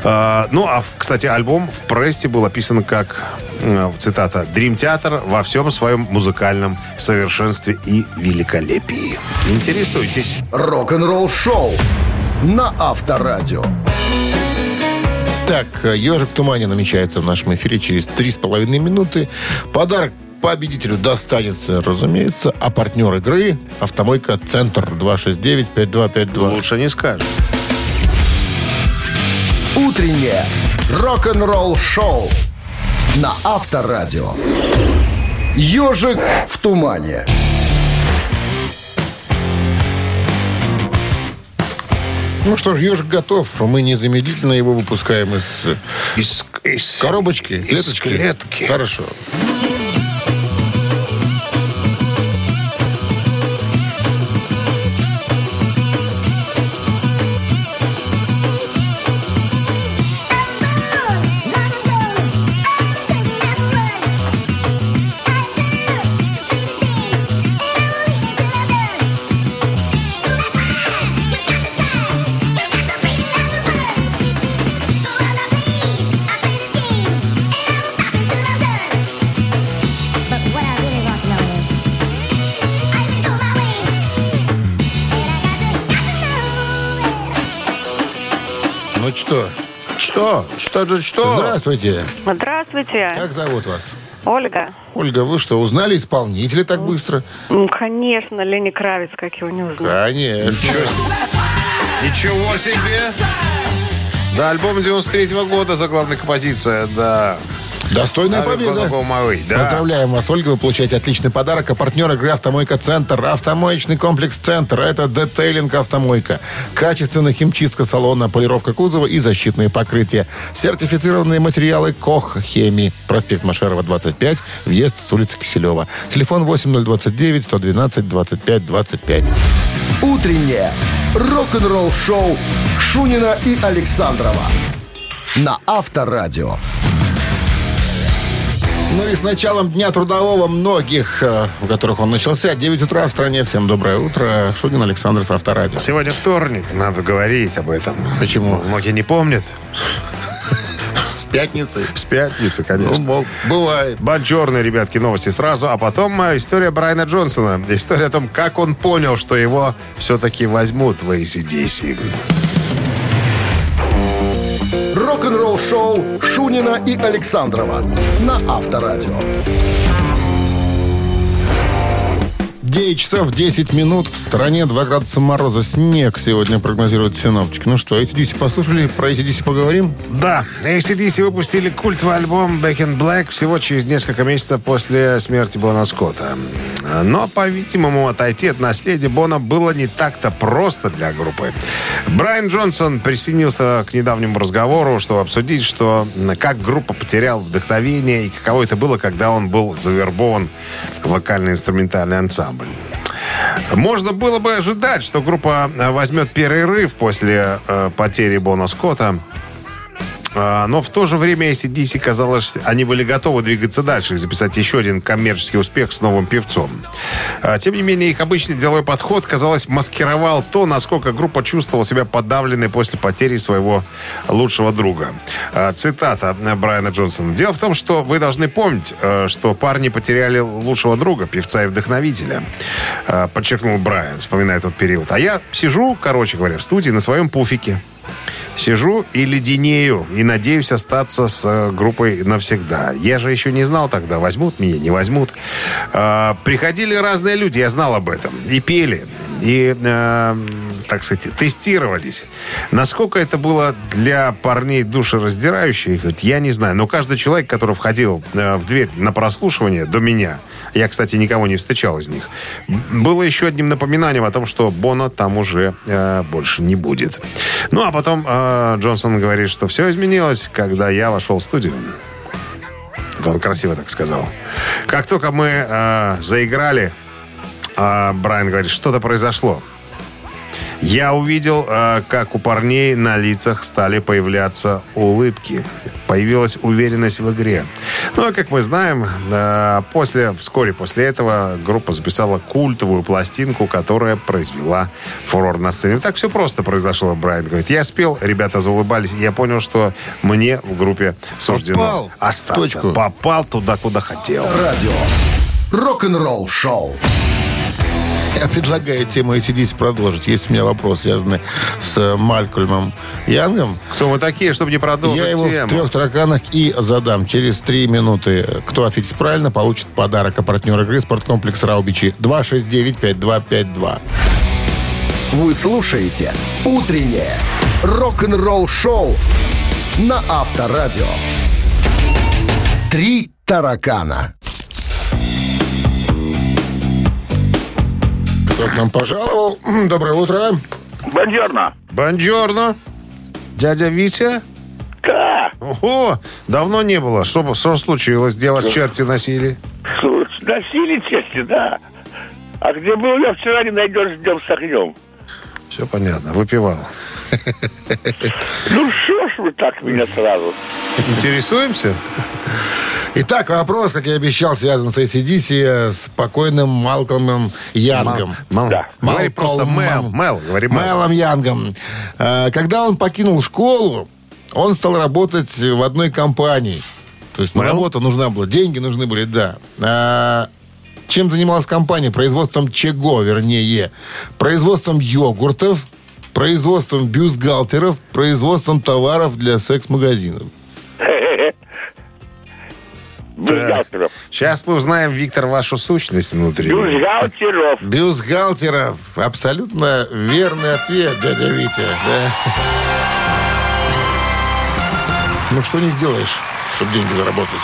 Speaker 3: Э, Ну, а, кстати, альбом в прессе был описан как, э, цитата, «Dream Theater во всем своем музыкальном совершенстве и великолепии». Интересуйтесь.
Speaker 1: Рок-н-ролл шоу на Авторадио.
Speaker 2: Так, э, «Ежик в тумане» намечается в нашем эфире через три с половиной минуты. Подарок победителю достанется, разумеется, а партнер игры – «Автомойка Центр» 269-5252.
Speaker 3: Лучше не скажешь.
Speaker 1: Утреннее рок-н-ролл шоу на Авторадио. Ежик в тумане.
Speaker 2: Ну что ж, «Ежик» готов. Мы незамедлительно его выпускаем из
Speaker 3: Из, из-
Speaker 2: коробочки,
Speaker 3: из
Speaker 2: клеточки.
Speaker 3: клетки.
Speaker 2: Хорошо. Что,
Speaker 3: Что? Что же что?
Speaker 2: здравствуйте.
Speaker 4: Здравствуйте,
Speaker 2: Как зовут вас?
Speaker 4: Ольга.
Speaker 2: Ольга, вы что, узнали исполнителя так быстро?
Speaker 4: Ну, конечно, Лени Кравец, как его не узнать.
Speaker 2: Конечно.
Speaker 3: Ничего себе! Да, альбом 93 года, заглавная композиция, да.
Speaker 2: Достойная победа.
Speaker 3: Мои, да.
Speaker 2: Поздравляем вас, Ольга. Вы получаете отличный подарок. А партнер игры «Автомойка Центр». Автомоечный комплекс «Центр». Это детейлинг «Автомойка». Качественная химчистка салона, полировка кузова и защитные покрытия. Сертифицированные материалы «Кох Хеми». Проспект Машерова, 25. Въезд с улицы Киселева. Телефон 8029 112 25 25.
Speaker 1: Утреннее рок-н-ролл шоу Шунина и Александрова на Авторадио.
Speaker 2: Ну и с началом Дня Трудового многих, э, у которых он начался, 9 утра в стране. Всем доброе утро. Шунин Александров, Авторадио.
Speaker 3: Сегодня вторник, надо говорить об этом.
Speaker 2: Почему?
Speaker 3: Многие не помнят.
Speaker 2: С пятницы.
Speaker 3: С пятницы,
Speaker 2: Ну,
Speaker 3: конечно.
Speaker 2: мол, бывает.
Speaker 3: Бонжорные, ребятки, новости сразу. А потом э, история Брайана Джонсона. История о том, как он понял, что его все-таки возьмут в ACDC.
Speaker 1: Рок-н-ролл шоу Шунина и Александрова на Авторадио.
Speaker 2: 9 часов 10 минут. В стране 2 градуса мороза. Снег сегодня прогнозируют синоптики. Ну что, ACDC послушали? Про ACDC поговорим?
Speaker 3: Да, ACDC выпустили культовый альбом Back in Black всего через несколько месяцев после смерти Бона Скотта. Но, по-видимому, отойти от наследия Бона было не так-то просто для группы. Брайан Джонсон присоединился к недавнему разговору, чтобы обсудить, что как группа потеряла вдохновение и каково это было, когда он был завербован в вокально-инструментальный ансамбль. Можно было бы ожидать, что группа э, возьмет перерыв после э, потери Бона Скотта. А, Но в то же время ACDC, казалось, они были готовы двигаться дальше и записать еще один коммерческий успех с новым певцом. А, Тем не менее, их обычный деловой подход, казалось, маскировал то, насколько группа чувствовала себя подавленной после потери своего лучшего друга. А, Цитата Брайана Джонсона. «Дело в том, что вы должны помнить, э, что парни потеряли лучшего друга, певца и вдохновителя», подчеркнул Брайан, вспоминая тот период. «А я сижу, короче говоря, в студии на своем пуфике, Сижу и леденею, и надеюсь остаться с э, группой навсегда. Я же еще не знал тогда, возьмут меня, не возьмут. А, приходили разные люди, я знал об этом. И пели, и, э, так сказать, тестировались. Насколько это было для парней душераздирающе, я не знаю. Но каждый человек, который входил э, в дверь на прослушивание до меня, я, кстати, никого не встречал из них, было еще одним напоминанием о том, что Бона там уже э, больше не будет. Ну, а потом э, Джонсон говорит, что все изменилось, когда я вошел в студию. Это он красиво так сказал. Как только мы э, заиграли, э, Брайан говорит, что-то произошло. Я увидел, э, как у парней на лицах стали появляться улыбки. Появилась уверенность в игре. Ну, а как мы знаем, э, после, вскоре после этого группа записала культовую пластинку, которая произвела фурор на сцене. Так все просто произошло, Брайан говорит. Я спел, ребята заулыбались, и я понял, что мне в группе суждено
Speaker 2: Попал
Speaker 3: остаться.
Speaker 2: точку.
Speaker 3: Попал туда, куда хотел.
Speaker 1: Радио. Рок-н-ролл шоу.
Speaker 2: Я предлагаю тему ACDC продолжить. Есть у меня вопрос, связанный с э, Малькольмом Янгом.
Speaker 3: Кто вы такие, чтобы не продолжить
Speaker 2: Я его
Speaker 3: тему?
Speaker 2: в трех тараканах и задам. Через три минуты. Кто ответит правильно, получит подарок. А партнер игры «Спорткомплекс Раубичи» 269-5252.
Speaker 1: Вы слушаете «Утреннее рок-н-ролл шоу» на Авторадио. Три таракана.
Speaker 2: Кто к нам пожаловал? Доброе утро.
Speaker 6: Бонжорно.
Speaker 3: Бонжорно. Дядя Витя?
Speaker 6: Да.
Speaker 3: Ого, давно не было. Что, что случилось? Где вас черти носили?
Speaker 6: Слушай, Носили чести, да. А где был я вчера, не найдешь днем с огнем.
Speaker 3: Все понятно, выпивал.
Speaker 6: Ну что ж вы так меня сразу?
Speaker 3: Интересуемся?
Speaker 2: Итак, вопрос, как я и обещал, связан с ACDC, с покойным Малкольмом Янгом.
Speaker 3: Мал,
Speaker 6: Да.
Speaker 3: Говори просто Мел. Мел, говори Мел.
Speaker 2: Мэлом Янгом. Э, Когда он покинул школу, он стал работать в одной компании. То есть на
Speaker 3: Мэл?
Speaker 2: работу нужна была, деньги нужны были, да. А, Чем занималась компания? Производством чего, вернее? Производством йогуртов, производством бюстгальтеров, производством товаров для секс-магазинов.
Speaker 6: Бюстгальтеров.
Speaker 3: Сейчас мы узнаем, Виктор, вашу сущность внутреннюю.
Speaker 6: Бюстгальтеров.
Speaker 2: Бюстгальтеров. Абсолютно верный ответ, дядя Витя. Да. Ну, что не сделаешь, чтобы деньги заработать.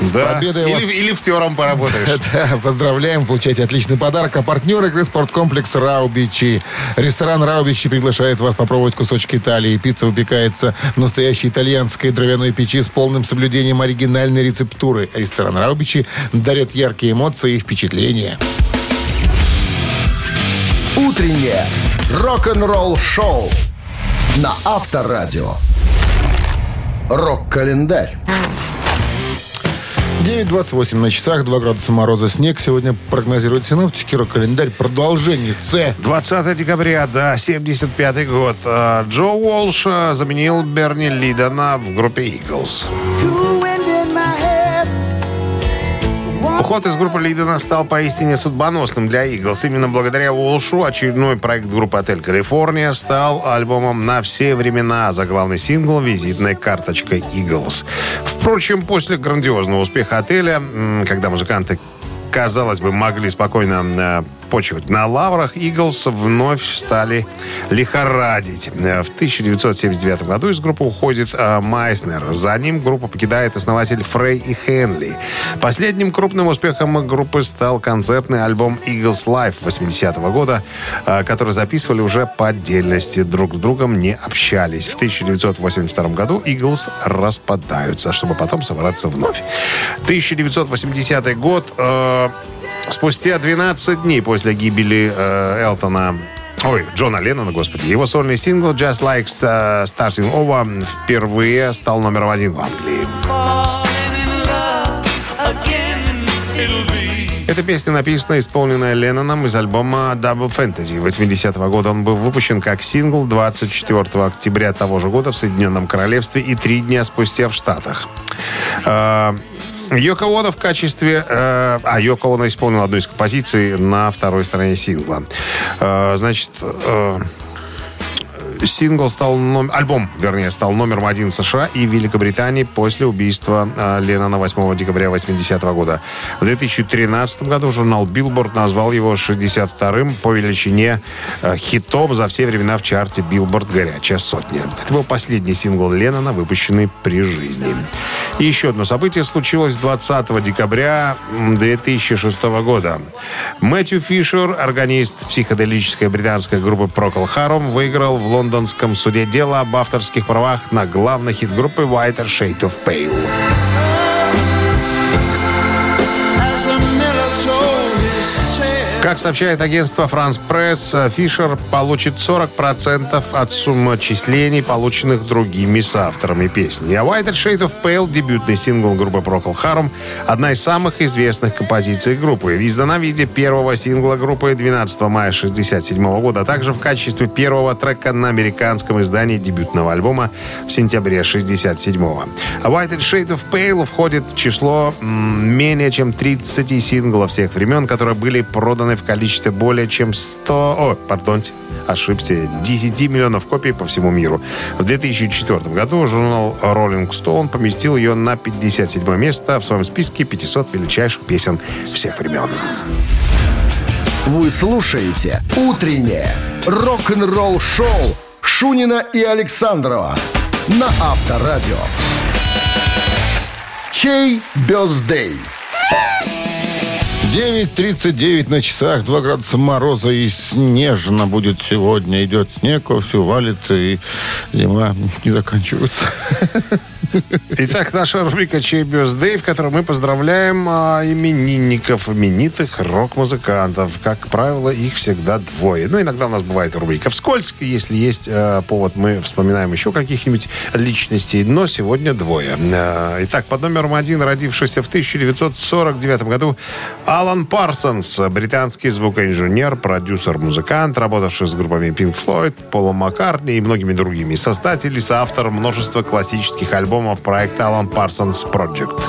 Speaker 3: Да.
Speaker 2: победой
Speaker 3: или,
Speaker 2: вас.
Speaker 3: или лифтером поработаешь.
Speaker 2: Да, поздравляем, получайте отличный подарок. А партнер игры спорткомплекс «Раубичи». Ресторан «Раубичи» приглашает вас попробовать кусочки Италии. Пицца выпекается в настоящей итальянской дровяной печи с полным соблюдением оригинальной рецептуры. Ресторан «Раубичи» дарит яркие эмоции и впечатления.
Speaker 1: Утреннее рок-н-ролл шоу на Авторадио. Рок-календарь.
Speaker 2: 9.28 на часах, 2 градуса мороза, снег. Сегодня прогнозируют синоптики. Рок-календарь продолжение. С.
Speaker 3: 20 декабря, да, 75 год. А, Джо Уолш а, заменил Берни Лидона в группе Eagles. Уход из группы Лидона стал поистине судьбоносным для Eagles. Именно благодаря Уолшу очередной проект группы «Отель Калифорния» стал альбомом «На все времена» за главный сингл визитной карточкой Eagles. Впрочем, после грандиозного успеха «Отеля», когда музыканты казалось бы, могли спокойно э, почивать на лаврах, Иглс вновь стали лихорадить. В 1979 году из группы уходит э, Майснер. За ним группу покидает основатель Фрей и Хенли. Последним крупным успехом группы стал концертный альбом Eagles Live 80 года, э, который записывали уже по отдельности, друг с другом не общались. В 1982 году Eagles распадаются, чтобы потом собраться вновь. 1980 год. э, Спустя 12 дней после гибели э, Элтона Ой, Джона Леннона, господи. Его сольный сингл «Just Like uh, Starting Over» впервые стал номером один в Англии. Эта песня написана исполненная Ленноном из альбома Double Fantasy 80-го года. Он был выпущен как сингл 24 октября того же года в Соединенном Королевстве и три дня спустя в Штатах. Йоко Оно в качестве... э, а, Йоко Оно исполнил одну из композиций на второй стороне сингла. Э, значит, э, сингл стал... ном- Альбом, вернее, стал номером один в США и Великобритании после убийства э, Леннона 8 декабря 80 года. В 2013 году журнал Billboard назвал его 62-м по величине э, хитом за все времена в чарте Billboard «Горячая сотня». Это был последний сингл Леннона, выпущенный при жизни. И еще одно событие случилось 20 декабря м, 2006 года. Мэтью Фишер, органист психоделической британской группы Procol Harum, выиграл в лондонском суде дело об авторских правах на главный хит группы Whiter Shade of Pale. Как сообщает агентство France Press, Фишер получит 40% от суммы отчислений, полученных другими соавторами песни. А White Shade of Pale, дебютный сингл группы Procol Harum, одна из самых известных композиций группы. Издана в виде первого сингла группы 12 мая 1967 года, а также в качестве первого трека на американском издании дебютного альбома в сентябре 1967 А White Shade of Pale входит в число м, менее чем 30 синглов всех времен, которые были проданы в количестве более чем 100... О, пардонте, ошибся. 10 миллионов копий по всему миру. В 2004 году журнал Rolling Stone поместил ее на 57 место в своем списке 500 величайших песен всех времен.
Speaker 1: Вы слушаете «Утреннее рок-н-ролл-шоу» Шунина и Александрова на Авторадио. Чей бездей?
Speaker 2: 9.39 на часах, 2 градуса мороза и снежно будет сегодня. Идет снег, все валит, и зима не заканчивается.
Speaker 3: Итак, наша рубрика «Чей Бёздей», в которой мы поздравляем а, именинников, именитых рок-музыкантов. Как правило, их всегда двое. Ну, иногда у нас бывает рубрика «Вскользь», если есть э, повод, мы вспоминаем еще каких-нибудь личностей, но сегодня двое. Э, итак, под номером один, родившийся в 1949 году, Алан Парсонс, британский звукоинженер, продюсер, музыкант, работавший с группами Pink Floyd, Полом Маккартни и многими другими. Создатель и соавтор множества классических альбомов проекта Alan Parsons Project.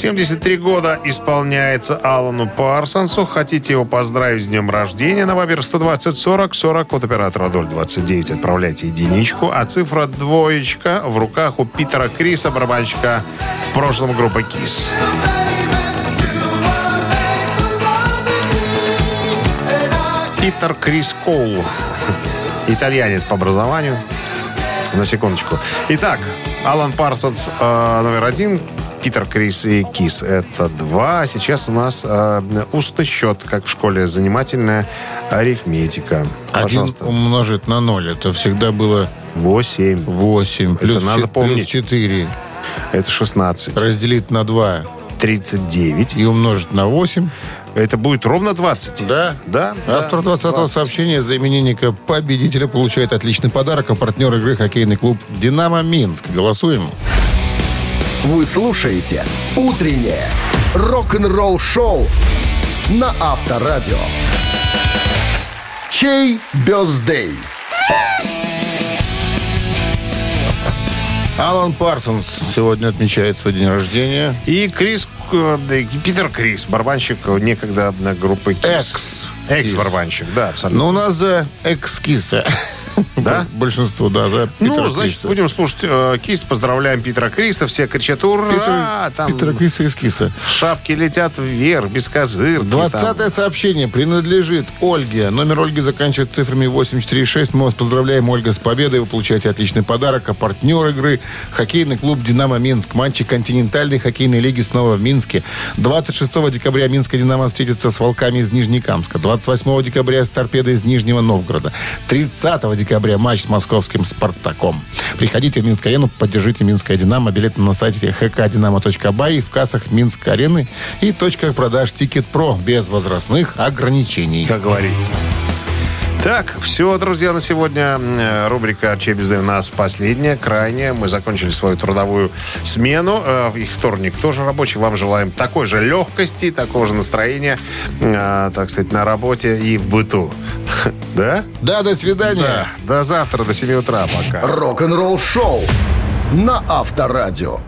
Speaker 3: 73 года исполняется Алану Парсонсу. Хотите его поздравить с днем рождения? На Вабер 120 40 40 от оператора 029. Отправляйте единичку, а цифра двоечка в руках у Питера Криса, барабанщика в прошлом группы КИС. Питер Крис Коул. Итальянец по образованию. На секундочку. Итак, Алан Парсонс э, номер один, Питер Крис и Кис. Это два. Сейчас у нас э, устный счет, как в школе. Занимательная арифметика.
Speaker 2: Один
Speaker 3: Пожалуйста.
Speaker 2: умножить на 0, это всегда было
Speaker 3: Восемь.
Speaker 2: 8.
Speaker 3: Это
Speaker 2: Плюс,
Speaker 3: надо
Speaker 2: чет-
Speaker 3: помнить.
Speaker 2: плюс 4.
Speaker 3: Это 16.
Speaker 2: Разделить на 2
Speaker 3: 39.
Speaker 2: и умножить на 8.
Speaker 3: Это будет ровно 20.
Speaker 2: Да.
Speaker 3: Да.
Speaker 2: Автор
Speaker 3: да,
Speaker 2: 20-го сообщения за именинника победителя получает отличный подарок. А партнер игры хоккейный клуб «Динамо Минск». Голосуем.
Speaker 1: Вы слушаете «Утреннее рок-н-ролл-шоу» на Авторадио. Чей бездей?
Speaker 2: Алан Парсонс сегодня отмечает свой день рождения.
Speaker 3: И Крис, Питер Крис, барабанщик э, некогда группы Kiss.
Speaker 2: Экс.
Speaker 3: Экс-барабанщик, да, абсолютно.
Speaker 2: Но у нас экскиса.
Speaker 3: Да?
Speaker 2: Большинство, да, за Питера
Speaker 3: Ну, значит,
Speaker 2: Криса.
Speaker 3: будем слушать э, Кис. Поздравляем Питера Криса. Все кричат «Ура!»
Speaker 2: Питера,
Speaker 3: Там
Speaker 2: Питера Криса из Киса.
Speaker 3: шапки летят вверх, без козырки.
Speaker 2: 20 сообщение принадлежит Ольге. Номер Ольги заканчивается цифрами 846. Мы вас поздравляем, Ольга, с победой. Вы получаете отличный подарок. А партнер игры – хоккейный клуб «Динамо Минск». Матчи континентальной хоккейной лиги снова в Минске. 26 декабря Минская «Динамо» встретится с «Волками» из Нижнекамска. 28 декабря с «Торпедой» из Нижнего Новгорода. 30 декабря декабря матч с московским «Спартаком». Приходите в Минск-арену, поддержите «Минское Динамо». Билеты на сайте hkdinamo.by, в кассах Минск-арены и точках продаж «Ticket Pro» без возрастных ограничений.
Speaker 3: Как говорится. Так, все, друзья, на сегодня рубрика «Чебезы» у нас последняя, крайняя. Мы закончили свою трудовую смену. Э, И вторник тоже рабочий. Вам желаем такой же легкости, такого же настроения, э, так сказать, на работе и в быту. Да?
Speaker 2: Да, до свидания.
Speaker 3: Да. До завтра, до 7 утра. Пока.
Speaker 1: Рок-н-ролл шоу на Авторадио.